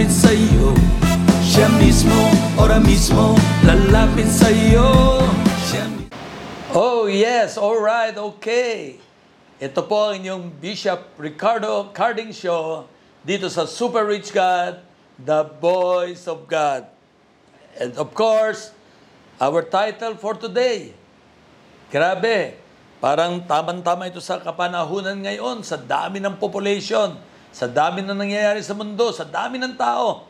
lalapit sa'yo Siya mismo, ora mismo lalapit sa'yo Siya Oh yes, all right, okay. Ito po ang inyong Bishop Ricardo Carding Show dito sa Super Rich God, The Voice of God. And of course, our title for today. Grabe, parang tamang-tama ito sa kapanahunan ngayon, sa dami ng population, sa dami na nangyayari sa mundo, sa dami ng tao.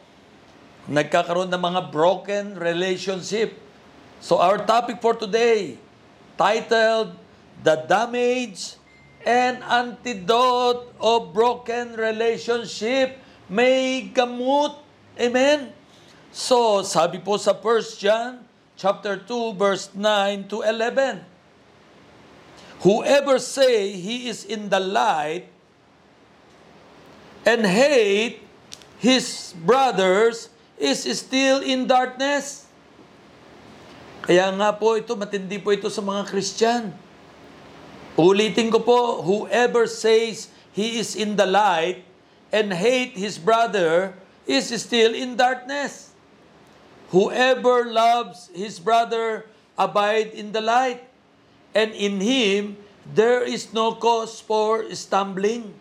Nagkakaroon ng mga broken relationship. So our topic for today, titled The Damage and Antidote of Broken Relationship May Gamot. Amen? So, sabi po sa 1 John chapter 2 verse 9 to 11. Whoever say he is in the light and hate his brothers is still in darkness. Kaya nga po ito, matindi po ito sa mga Christian. Ulitin ko po, whoever says he is in the light and hate his brother is still in darkness. Whoever loves his brother abide in the light, and in him there is no cause for stumbling.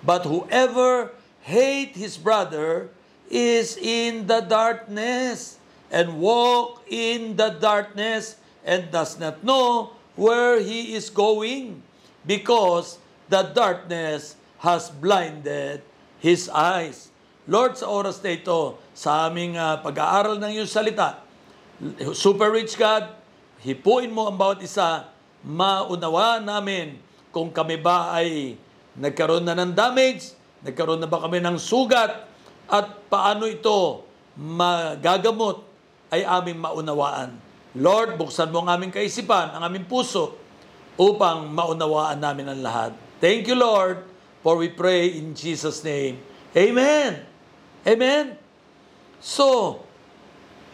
But whoever hate his brother is in the darkness and walk in the darkness and does not know where he is going because the darkness has blinded his eyes. Lord, sa oras na ito, sa aming ah, pag-aaral ng iyong salita, Super Rich God, hipuin mo ang bawat isa, maunawa namin kung kami ba ay nagkaroon na ng damage, nagkaroon na ba kami ng sugat, at paano ito magagamot ay aming maunawaan. Lord, buksan mo ang aming kaisipan, ang aming puso, upang maunawaan namin ang lahat. Thank you, Lord, for we pray in Jesus' name. Amen. Amen. So,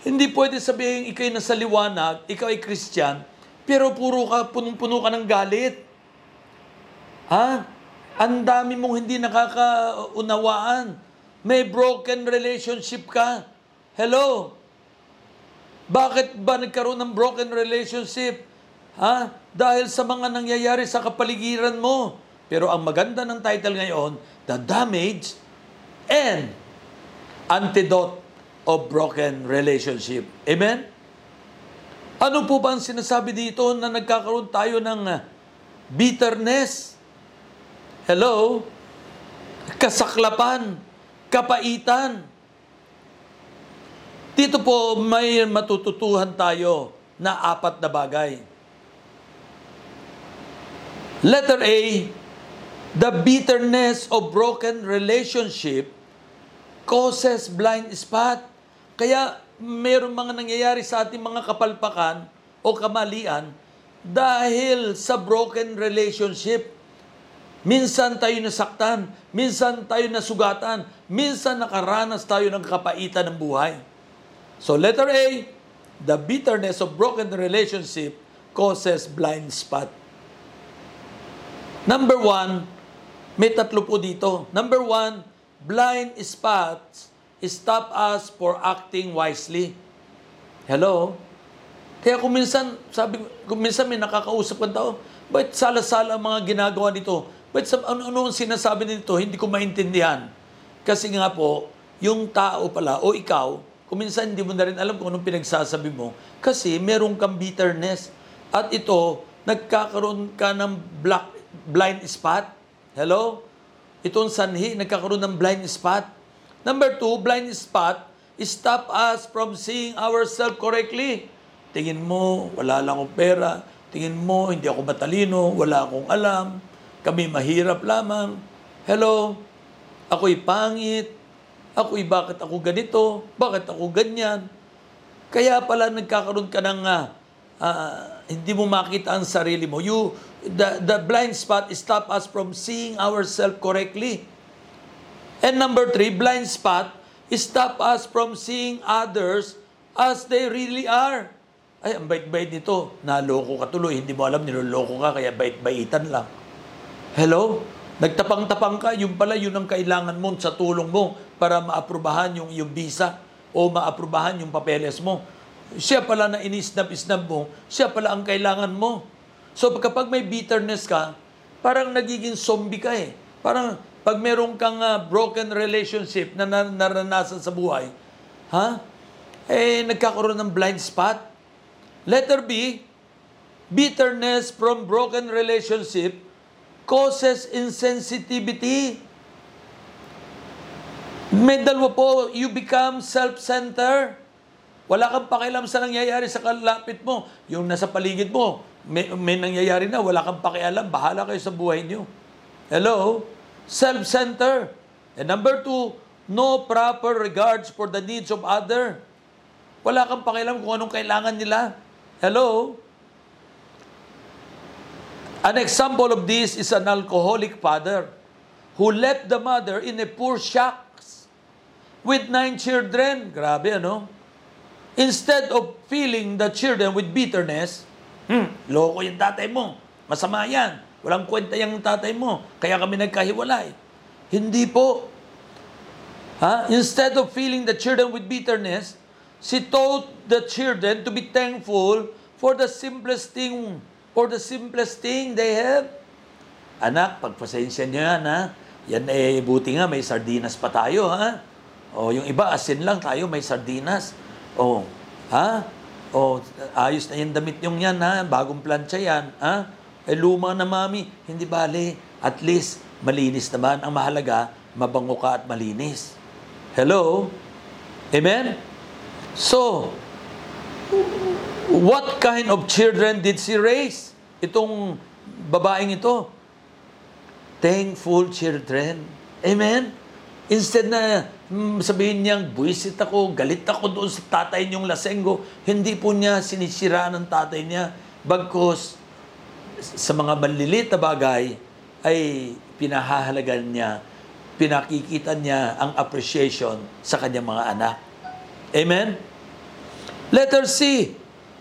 hindi pwede sabihin ikay nasa liwanag, ikaw ay Christian, pero puro ka, punong-puno ka ng galit. Ha? Ang dami mong hindi nakakaunawaan. May broken relationship ka. Hello? Bakit ba nagkaroon ng broken relationship? Ha? Dahil sa mga nangyayari sa kapaligiran mo. Pero ang maganda ng title ngayon, The Damage and Antidote of Broken Relationship. Amen? Ano po ba ang sinasabi dito na nagkakaroon tayo ng ah, bitterness? Hello? Kasaklapan, kapaitan. Dito po may matututuhan tayo na apat na bagay. Letter A, the bitterness of broken relationship causes blind spot. Kaya mayroong mga nangyayari sa ating mga kapalpakan o kamalian dahil sa broken relationship. Minsan tayo nasaktan, minsan tayo nasugatan, minsan nakaranas tayo ng kapaitan ng buhay. So letter A, the bitterness of broken relationship causes blind spot. Number one, may tatlo po dito. Number one, blind spots stop us for acting wisely. Hello? Kaya kung minsan, sabi, kung minsan may nakakausap kang tao, ba't sala-sala ang mga ginagawa nito? Ba't sa, ano, ano sinasabi nito? Hindi ko maintindihan. Kasi nga po, yung tao pala, o ikaw, kung minsan hindi mo na rin alam kung anong pinagsasabi mo, kasi meron kang bitterness. At ito, nagkakaroon ka ng black, blind spot. Hello? Itong sanhi, nagkakaroon ng blind spot. Number two, blind spot stop us from seeing ourselves correctly. Tingin mo, wala lang akong pera. Tingin mo, hindi ako matalino, wala akong alam. Kami mahirap lamang. Hello? Ako'y pangit. Ako'y bakit ako ganito? Bakit ako ganyan? Kaya pala nagkakaroon ka ng ah, hindi mo makita ang sarili mo. You, the, the blind spot stop us from seeing ourselves correctly. And number three, blind spot stop us from seeing others as they really are. Ay, ang bait-bait nito. Naloko ka tuloy. Hindi mo alam, niloloko ka, kaya bait-baitan lang. Hello? Nagtapang-tapang ka, yung pala yun ang kailangan mo sa tulong mo para maaprubahan yung, yung visa o maaprubahan yung papeles mo. Siya pala na inisnap-isnap mo, siya pala ang kailangan mo. So kapag may bitterness ka, parang nagiging zombie ka eh. Parang pag meron kang ah, broken relationship na na- naranasan sa buhay, ha? Eh, nagkakaroon ng blind spot. Letter B, bitterness from broken relationship causes insensitivity. May dalawa po, you become self-centered. Wala kang pakialam sa nangyayari sa kalapit mo. Yung nasa paligid mo, may, may nangyayari na, wala kang pakialam. Bahala kayo sa buhay niyo. Hello? Self-centered. And number two, no proper regards for the needs of other. Wala kang pakialam kung anong kailangan nila. Hello? An example of this is an alcoholic father who left the mother in a poor shacks with nine children. Grabe, ano? Instead of filling the children with bitterness, hmm, loko yung tatay mo. Masama yan. Walang kwenta yung tatay mo. Kaya kami nagkahiwalay. Hindi po. Ha? Instead of filling the children with bitterness, she taught the children to be thankful for the simplest thing, for the simplest thing they have. Anak, pagpasensya niyo yan, ha? Yan eh, buti nga, may sardinas pa tayo, ha? O, yung iba, asin lang tayo, may sardinas. O, ha? O, ayos na yung damit yung yan, ha? Bagong plancha yan, ha? Eh, luma na, mami. Hindi bale. At least, malinis naman. Ang mahalaga, mabango ka at malinis. Hello? Amen? So, what kind of children did she raise? Itong babaeng ito. Thankful children. Amen? Instead na mm, sabihin niyang, buwisit ako, galit ako doon sa tatay niyong lasenggo, hindi po niya sinisira ng tatay niya. Bagkus, sa mga maliliit na bagay, ay pinahahalagan niya, pinakikita niya ang appreciation sa kanyang mga anak. Amen? Letter C,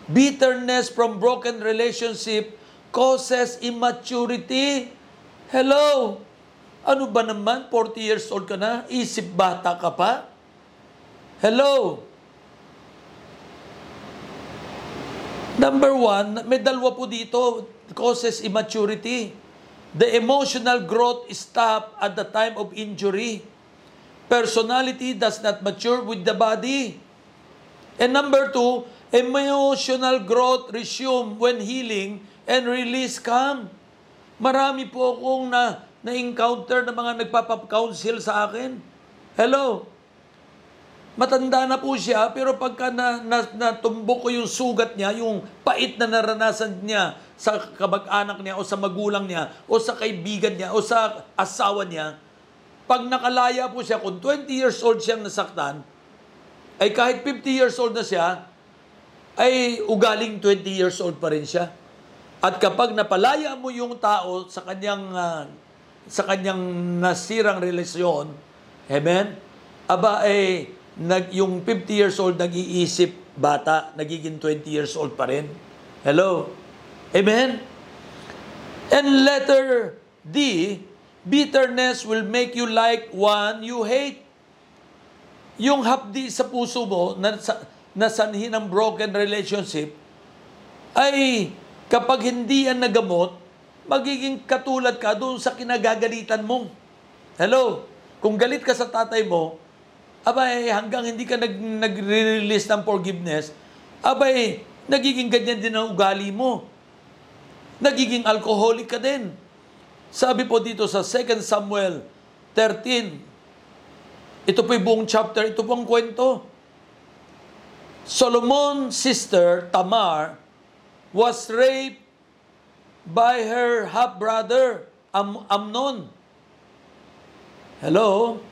bitterness from broken relationship causes immaturity. Hello? Ano ba naman? 40 years old ka na? Isip bata ka pa? Hello? Number one, may dalawa po dito, causes immaturity. The emotional growth stop at the time of injury. Personality does not mature with the body. And number two, emotional growth resume when healing and release come. Marami po akong na, na-encounter na mga nagpapap-counsel sa akin. Hello? Matanda na po siya, pero pagka na, na, natumbok ko yung sugat niya, yung pait na naranasan niya sa kamag-anak niya o sa magulang niya o sa kaibigan niya o sa asawa niya, pag nakalaya po siya, kung 20 years old siyang nasaktan, ay kahit 50 years old na siya, ay ugaling 20 years old pa rin siya. At kapag napalaya mo yung tao sa kanyang ah, sa kanyang nasirang relasyon, amen? Aba ay nag yung 50 years old nag-iisip bata, nagiging 20 years old pa rin. Hello. Amen. And letter D, bitterness will make you like one you hate. Yung hapdi sa puso mo na, sa, na sanhi ng broken relationship ay kapag hindi yan nagamot, magiging katulad ka doon sa kinagagalitan mo. Hello? Kung galit ka sa tatay mo, abay, hanggang hindi ka nag, nag-release ng forgiveness, abay, nagiging ganyan din ang ugali mo. Nagiging alcoholic ka din. Sabi po dito sa 2 Samuel 13, ito po yung buong chapter, ito po ang kwento. Solomon's sister, Tamar, was raped by her half-brother, Am- Amnon. Hello?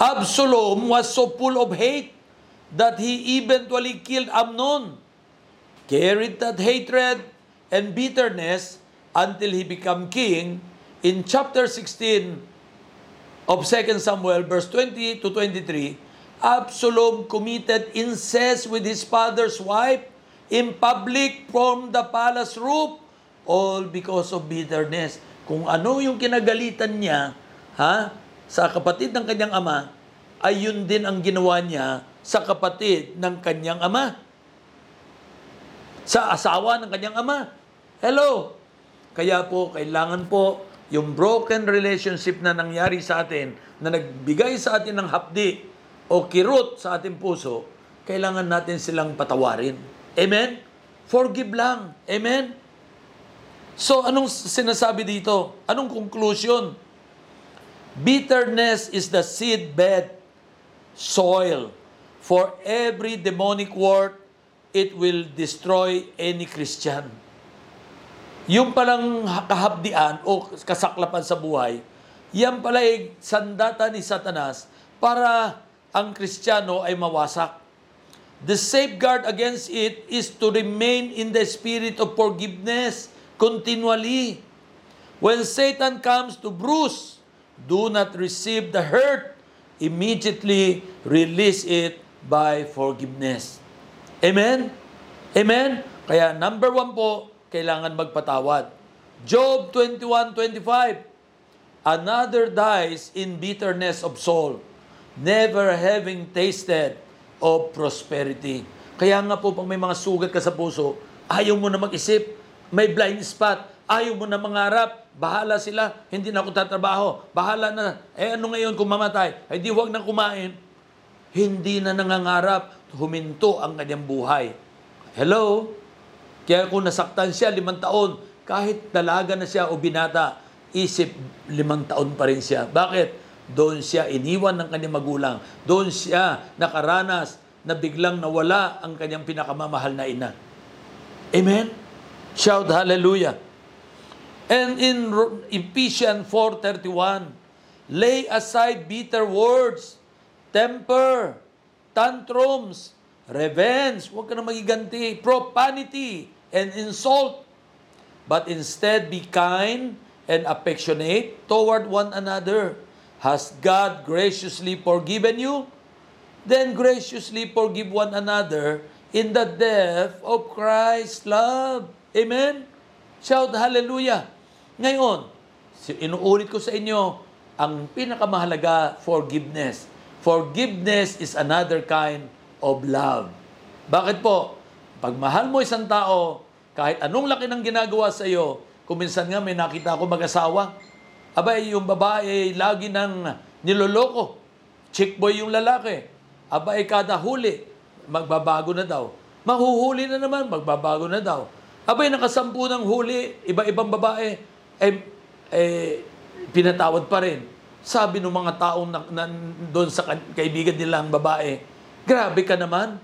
Absalom was so full of hate that he eventually killed Amnon, carried that hatred and bitterness until he became king in chapter 16 of 2 Samuel verse 20 to 23, Absalom committed incest with his father's wife in public from the palace roof, all because of bitterness. kung ano yung kinagalitan niya, ha, sa kapatid ng kanyang ama, ay yun din ang ginawa niya sa kapatid ng kanyang ama. Sa asawa ng kanyang ama. Hello! Kaya po, kailangan po yung broken relationship na nangyari sa atin, na nagbigay sa atin ng hapdi o kirot sa ating puso, kailangan natin silang patawarin. Amen? Forgive lang. Amen? So, anong sinasabi dito? Anong conclusion? Bitterness is the seedbed soil. For every demonic work, it will destroy any Christian. Yung palang kahabdian o kasaklapan sa buhay, yan pala ay sandata ni Satanas para ang Kristiyano ay mawasak. The safeguard against it is to remain in the spirit of forgiveness continually. When Satan comes to bruise, do not receive the hurt. Immediately release it by forgiveness. Amen? Amen? Kaya number one po, kailangan magpatawad. Job 21:25 Another dies in bitterness of soul, never having tasted of prosperity. Kaya nga po, pag may mga sugat ka sa puso, ayaw mo na mag-isip, may blind spot, ayaw mo na mangarap, bahala sila, hindi na ako tatrabaho, bahala na. Eh ano ngayon kung mamatay? Ay di huwag na kumain. Hindi na nangangarap, huminto ang kanyang buhay. Hello? Kaya kung nasaktan siya limang taon, kahit dalaga na siya o binata, isip limang taon pa rin siya. Bakit? Doon siya iniwan ng kanyang magulang. Doon siya nakaranas na biglang nawala ang kanyang pinakamamahal na ina. Amen? Shout hallelujah. And in Ephesians 4.31, lay aside bitter words, temper, tantrums, revenge, huwag ka na magiganti, profanity, and insult. But instead be kind and affectionate toward one another. Has God graciously forgiven you? Then graciously forgive one another in the depth of Christ's love. Amen? Shout hallelujah. Ngayon, inuulit ko sa inyo, ang pinakamahalaga, forgiveness. Forgiveness is another kind of love. Bakit po? Pag mahal mo isang tao, kahit anong laki ng ginagawa sa iyo, kuminsan nga may nakita ako mag-asawa, abay yung babae lagi nang niloloko. Chick boy yung lalaki. Abay kada huli, magbabago na daw. Mahuhuli na naman, magbabago na daw. Abay nakasampu ng huli, iba-ibang babae, eh, eh, pinatawad pa rin. Sabi ng mga taong na, na, doon sa ka- kaibigan nilang babae, grabe ka naman.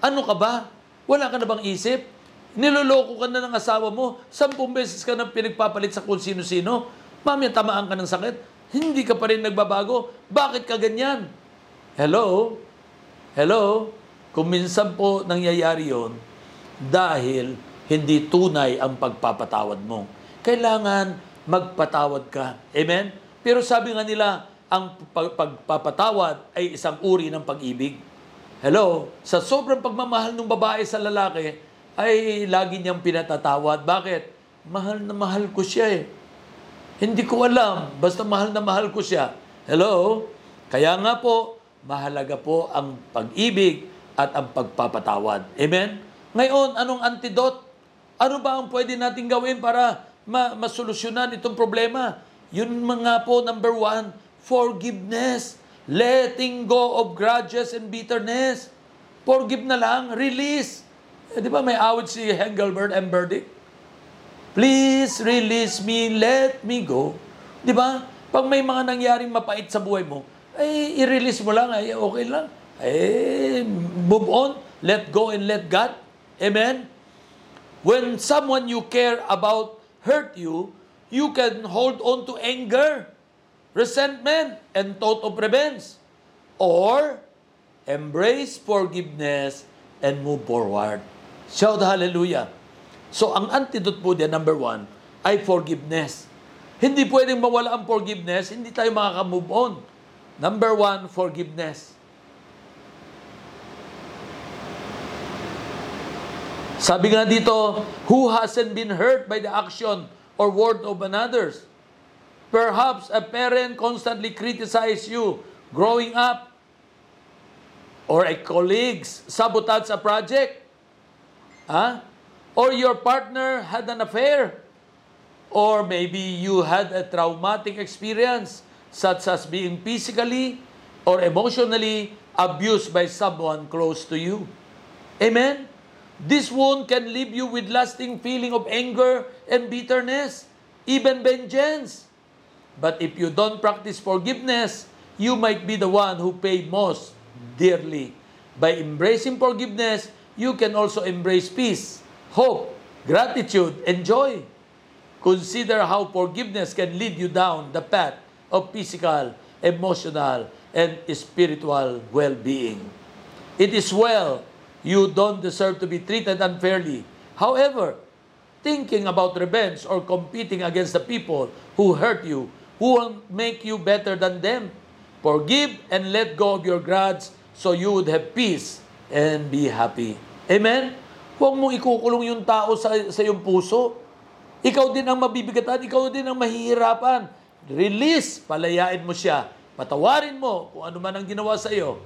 Ano ka ba? Wala ka na bang isip? Niloloko ka na ng asawa mo. Sampung beses ka na pinagpapalit sa kung sino-sino. Mami, tamaan ka ng sakit. Hindi ka pa rin nagbabago. Bakit ka ganyan? Hello? Hello? Kung minsan po nangyayari yon dahil hindi tunay ang pagpapatawad mo. Kailangan magpatawad ka. Amen? Pero sabi nga nila, ang pag- pagpapatawad ay isang uri ng pag-ibig. Hello? Sa sobrang pagmamahal ng babae sa lalaki, ay lagi niyang pinatatawad. Bakit? Mahal na mahal ko siya eh. Hindi ko alam. Basta mahal na mahal ko siya. Hello? Kaya nga po, mahalaga po ang pag-ibig at ang pagpapatawad. Amen? Ngayon, anong antidote? Ano ba ang pwede natin gawin para ma- masolusyonan itong problema? Yun mga po, number one, forgiveness. Letting go of grudges and bitterness. Forgive na lang, release. Eh, di ba may awit si Engelbert and Burdick? Please release me, let me go. Di ba? Pag may mga nangyaring mapait sa buhay mo, ay i-release mo lang, ay okay lang. Eh, move on, let go and let God. Amen? When someone you care about hurt you, you can hold on to anger, resentment, and thought of revenge. Or, embrace forgiveness and move forward. Shout hallelujah. So, ang antidote po diyan, number one, ay forgiveness. Hindi pwedeng mawala ang forgiveness, hindi tayo makaka-move on. Number one, forgiveness. Sabi nga dito, who hasn't been hurt by the action or word of another's? Perhaps a parent constantly criticize you growing up or a colleagues sabotage a project. Huh? Or your partner had an affair. Or maybe you had a traumatic experience such as being physically or emotionally abused by someone close to you. Amen? This wound can leave you with lasting feeling of anger and bitterness, even vengeance. But if you don't practice forgiveness, you might be the one who pay most dearly. By embracing forgiveness, you can also embrace peace, hope, gratitude, and joy. Consider how forgiveness can lead you down the path of physical, emotional, and spiritual well-being. It is well you don't deserve to be treated unfairly. However, thinking about revenge or competing against the people who hurt you who will make you better than them. Forgive and let go of your grudge so you would have peace and be happy. Amen? Huwag mong ikukulong yung tao sa, sa iyong puso. Ikaw din ang mabibigatan, ikaw din ang mahihirapan. Release, palayain mo siya. Patawarin mo kung ano man ang ginawa sa iyo.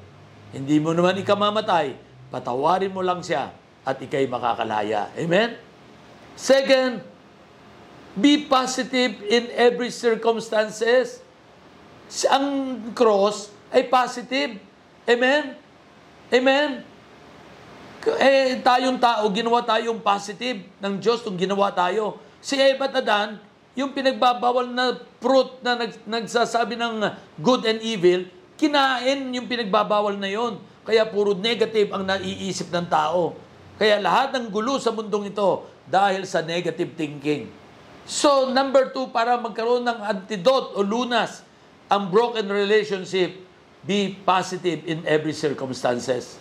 Hindi mo naman ikamamatay, patawarin mo lang siya at ikay makakalaya. Amen? Second, Be positive in every circumstances. Ang cross ay positive. Amen? Amen? Eh, tayong tao, ginawa tayong positive ng Diyos nung ginawa tayo. Si Eva at Adan, yung pinagbabawal na fruit na nag, nagsasabi ng good and evil, kinain yung pinagbabawal na yon. Kaya puro negative ang naiisip ng tao. Kaya lahat ng gulo sa mundong ito dahil sa negative thinking. So, number two, para magkaroon ng antidote o lunas ang broken relationship, be positive in every circumstances.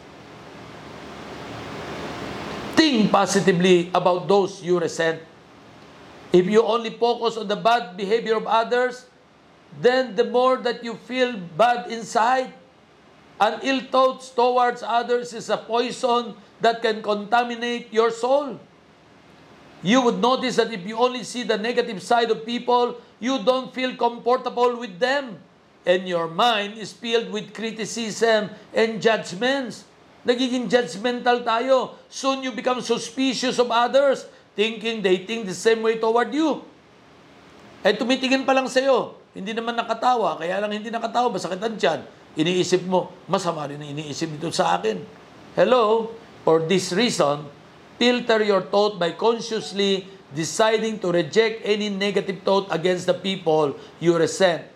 Think positively about those you resent. If you only focus on the bad behavior of others, then the more that you feel bad inside, an ill thoughts towards others is a poison that can contaminate your soul. you would notice that if you only see the negative side of people, you don't feel comfortable with them. And your mind is filled with criticism and judgments. Nagiging judgmental tayo. Soon you become suspicious of others, thinking they think the same way toward you. Eh, tumitingin pa lang sa'yo. Hindi naman nakatawa. Kaya lang hindi nakatawa, masakit ang tiyan. Iniisip mo, masama rin ang iniisip nito sa akin. Hello? For this reason, Filter your thought by consciously deciding to reject any negative thought against the people you resent.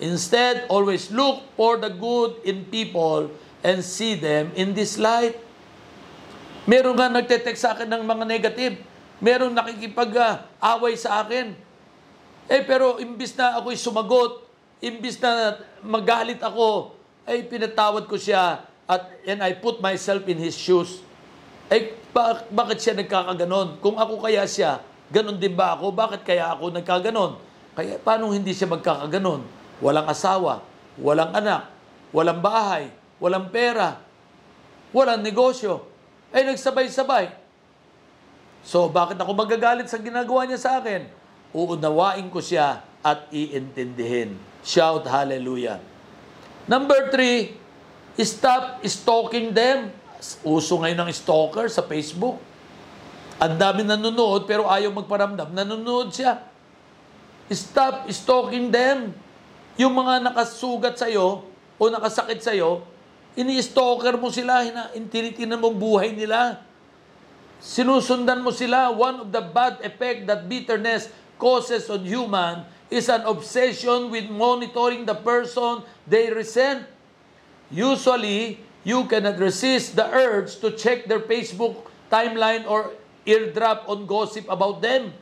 Instead, always look for the good in people and see them in this light. Meron nga nagte-text sa akin ng mga negative. Meron nakikipag-away sa akin. Eh pero imbis na ako'y sumagot, imbis na magalit ako, ay pinatawad ko siya at and I put myself in his shoes. Eh, ba- bakit siya nagkakaganon? Kung ako kaya siya, ganon din ba ako? Bakit kaya ako nagkaganon? Kaya paano hindi siya magkakaganon? Walang asawa, walang anak, walang bahay, walang pera, walang negosyo. Eh, nagsabay-sabay. So, bakit ako magagalit sa ginagawa niya sa akin? Uunawain ko siya at iintindihin. Shout hallelujah. Number three, stop stalking them. Uso ngayon ng stalker sa Facebook. Ang dami nanonood pero ayaw magparamdam. Nanonood siya. Stop stalking them. Yung mga nakasugat sa'yo o nakasakit sa'yo, ini-stalker mo sila, tinitingnan mo buhay nila. Sinusundan mo sila. One of the bad effect that bitterness causes on human is an obsession with monitoring the person they resent. Usually, you cannot resist the urge to check their Facebook timeline or eardrop on gossip about them.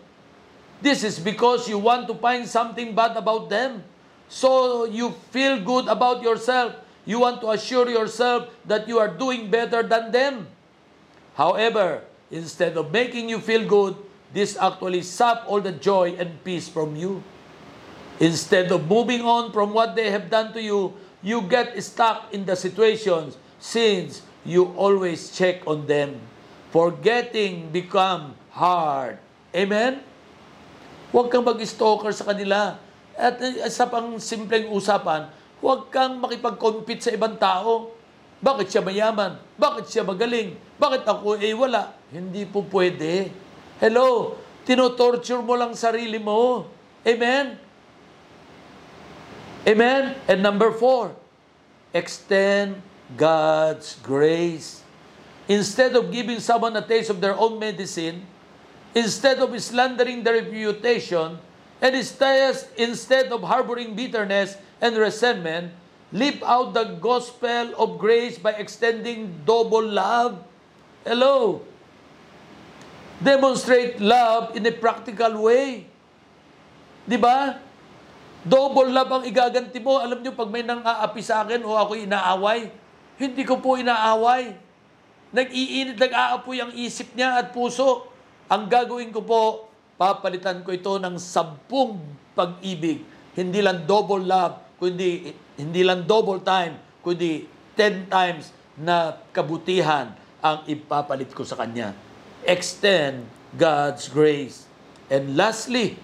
This is because you want to find something bad about them. So you feel good about yourself. You want to assure yourself that you are doing better than them. However, instead of making you feel good, this actually sap all the joy and peace from you. Instead of moving on from what they have done to you, you get stuck in the situations since you always check on them. Forgetting become hard. Amen? Huwag kang mag-stalker sa kanila. At uh, sa pang simpleng usapan, huwag kang makipag-compete sa ibang tao. Bakit siya mayaman? Bakit siya magaling? Bakit ako eh wala? Hindi po pwede. Hello? Tinotorture mo lang sarili mo. Amen? Amen? And number four, extend God's grace. Instead of giving someone a taste of their own medicine, instead of slandering their reputation, and instead, instead of harboring bitterness and resentment, live out the gospel of grace by extending double love. Hello? Demonstrate love in a practical way. Di ba? Double love ang igaganti mo. Alam nyo, pag may nang aapi sa akin o ako inaaway, hindi ko po inaaway. Nag-iinit, nag-aapoy ang isip niya at puso. Ang gagawin ko po, papalitan ko ito ng sampung pag-ibig. Hindi lang double love, kundi hindi lang double time, kundi ten times na kabutihan ang ipapalit ko sa Kanya. Extend God's grace. And lastly,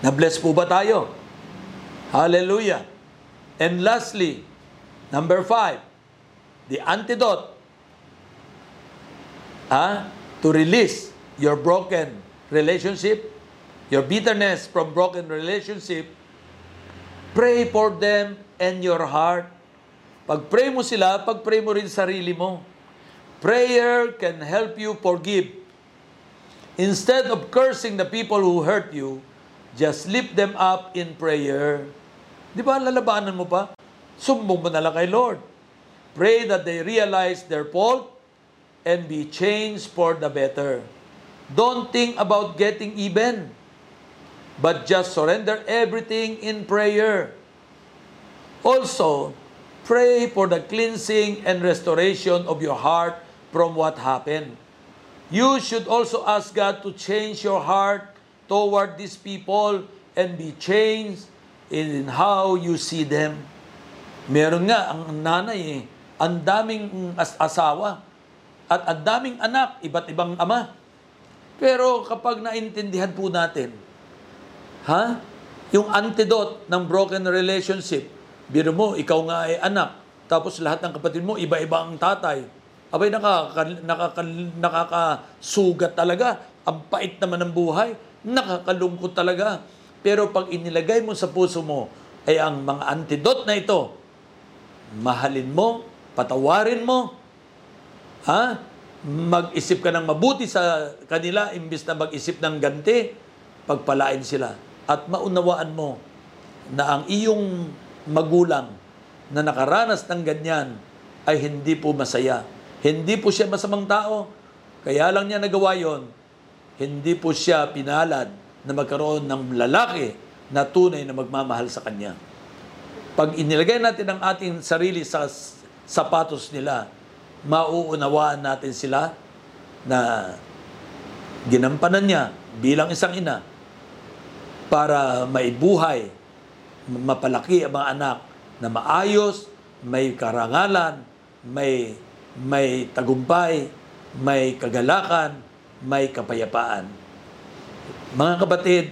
na-bless po ba tayo? Hallelujah. And lastly, number five, the antidote ah, to release your broken relationship, your bitterness from broken relationship, pray for them and your heart. Pag-pray mo sila, pag-pray mo rin sarili mo. Prayer can help you forgive. Instead of cursing the people who hurt you, just lift them up in prayer. Di ba, lalabanan mo pa? Sumbong mo na lang kay Lord. Pray that they realize their fault and be changed for the better. Don't think about getting even, but just surrender everything in prayer. Also, pray for the cleansing and restoration of your heart from what happened. You should also ask God to change your heart toward these people and be changed in how you see them. Meron nga ang nanay eh, ang daming as- asawa at ang daming anak, iba't ibang ama. Pero kapag naintindihan po natin, ha? Yung antidote ng broken relationship, biro mo, ikaw nga ay anak, tapos lahat ng kapatid mo, iba-iba ang tatay. Abay, nakaka, nakaka, nakakasugat talaga. Ang pait naman ng buhay. Nakakalungkot talaga. Pero pag inilagay mo sa puso mo, ay ang mga antidote na ito, mahalin mo, patawarin mo, ha? Mag-isip ka ng mabuti sa kanila imbis na mag-isip ng ganti, pagpalain sila. At maunawaan mo na ang iyong magulang na nakaranas ng ganyan ay hindi po masaya. Hindi po siya masamang tao. Kaya lang niya nagawa yon. Hindi po siya pinalad na magkaroon ng lalaki na tunay na magmamahal sa kanya. Pag inilagay natin ang ating sarili sa sapatos nila, mauunawaan natin sila na ginampanan niya bilang isang ina para maibuhay, mapalaki ang mga anak na maayos, may karangalan, may may tagumpay, may kagalakan, may kapayapaan. Mga kapatid,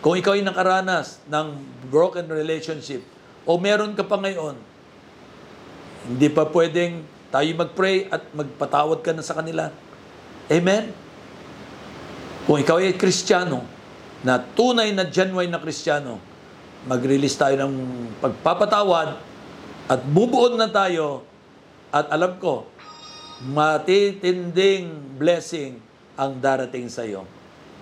kung ikaw ay nakaranas ng broken relationship o meron ka pa ngayon, hindi pa pwedeng tayo mag-pray at magpatawad ka na sa kanila. Amen? Kung ikaw ay kristyano, na tunay na genuine na kristyano, mag-release tayo ng pagpapatawad at bubuon na tayo at alam ko, matitinding blessing ang darating sa iyo.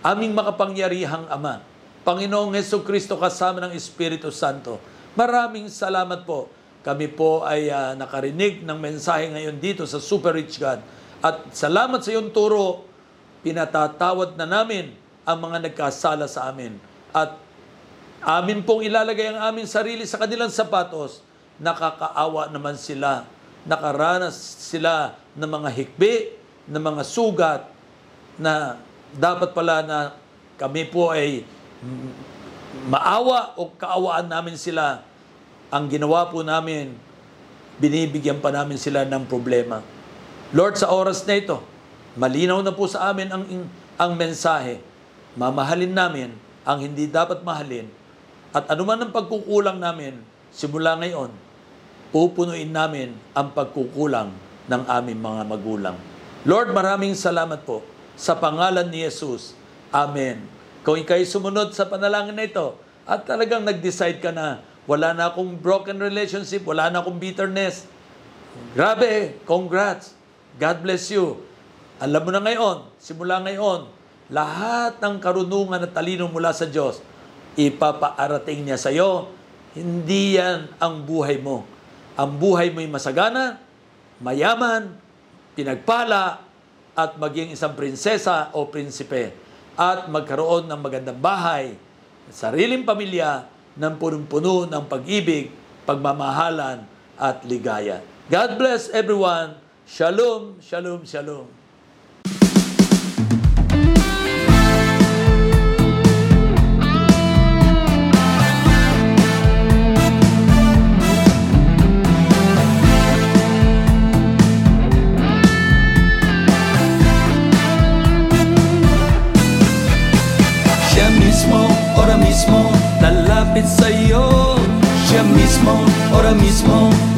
Aming makapangyarihang Ama, Panginoong Heso Kristo kasama ng Espiritu Santo, maraming salamat po. Kami po ay ah, nakarinig ng mensahe ngayon dito sa Super Rich God. At salamat sa iyong turo, pinatatawad na namin ang mga nagkasala sa amin. At amin pong ilalagay ang aming sarili sa kanilang sapatos, nakakaawa naman sila. Nakaranas sila ng mga hikbi, ng mga sugat, na dapat pala na kami po ay maawa o kaawaan namin sila. Ang ginawa po namin, binibigyan pa namin sila ng problema. Lord, sa oras na ito, malinaw na po sa amin ang, ang mensahe. Mamahalin namin ang hindi dapat mahalin at anuman ang pagkukulang namin simula ngayon, pupunuin namin ang pagkukulang ng aming mga magulang. Lord, maraming salamat po sa pangalan ni Jesus. Amen. Kung ikay sumunod sa panalangin na ito at talagang nag-decide ka na wala na akong broken relationship, wala na akong bitterness, grabe, congrats. God bless you. Alam mo na ngayon, simula ngayon, lahat ng karunungan at talino mula sa Diyos, ipapaarating niya sa iyo. Hindi yan ang buhay mo. Ang buhay mo'y masagana, mayaman, pinagpala, at maging isang prinsesa o prinsipe. At magkaroon ng magandang bahay, sariling pamilya, ng punong-puno ng pag-ibig, pagmamahalan, at ligaya. God bless everyone. Shalom, shalom, shalom.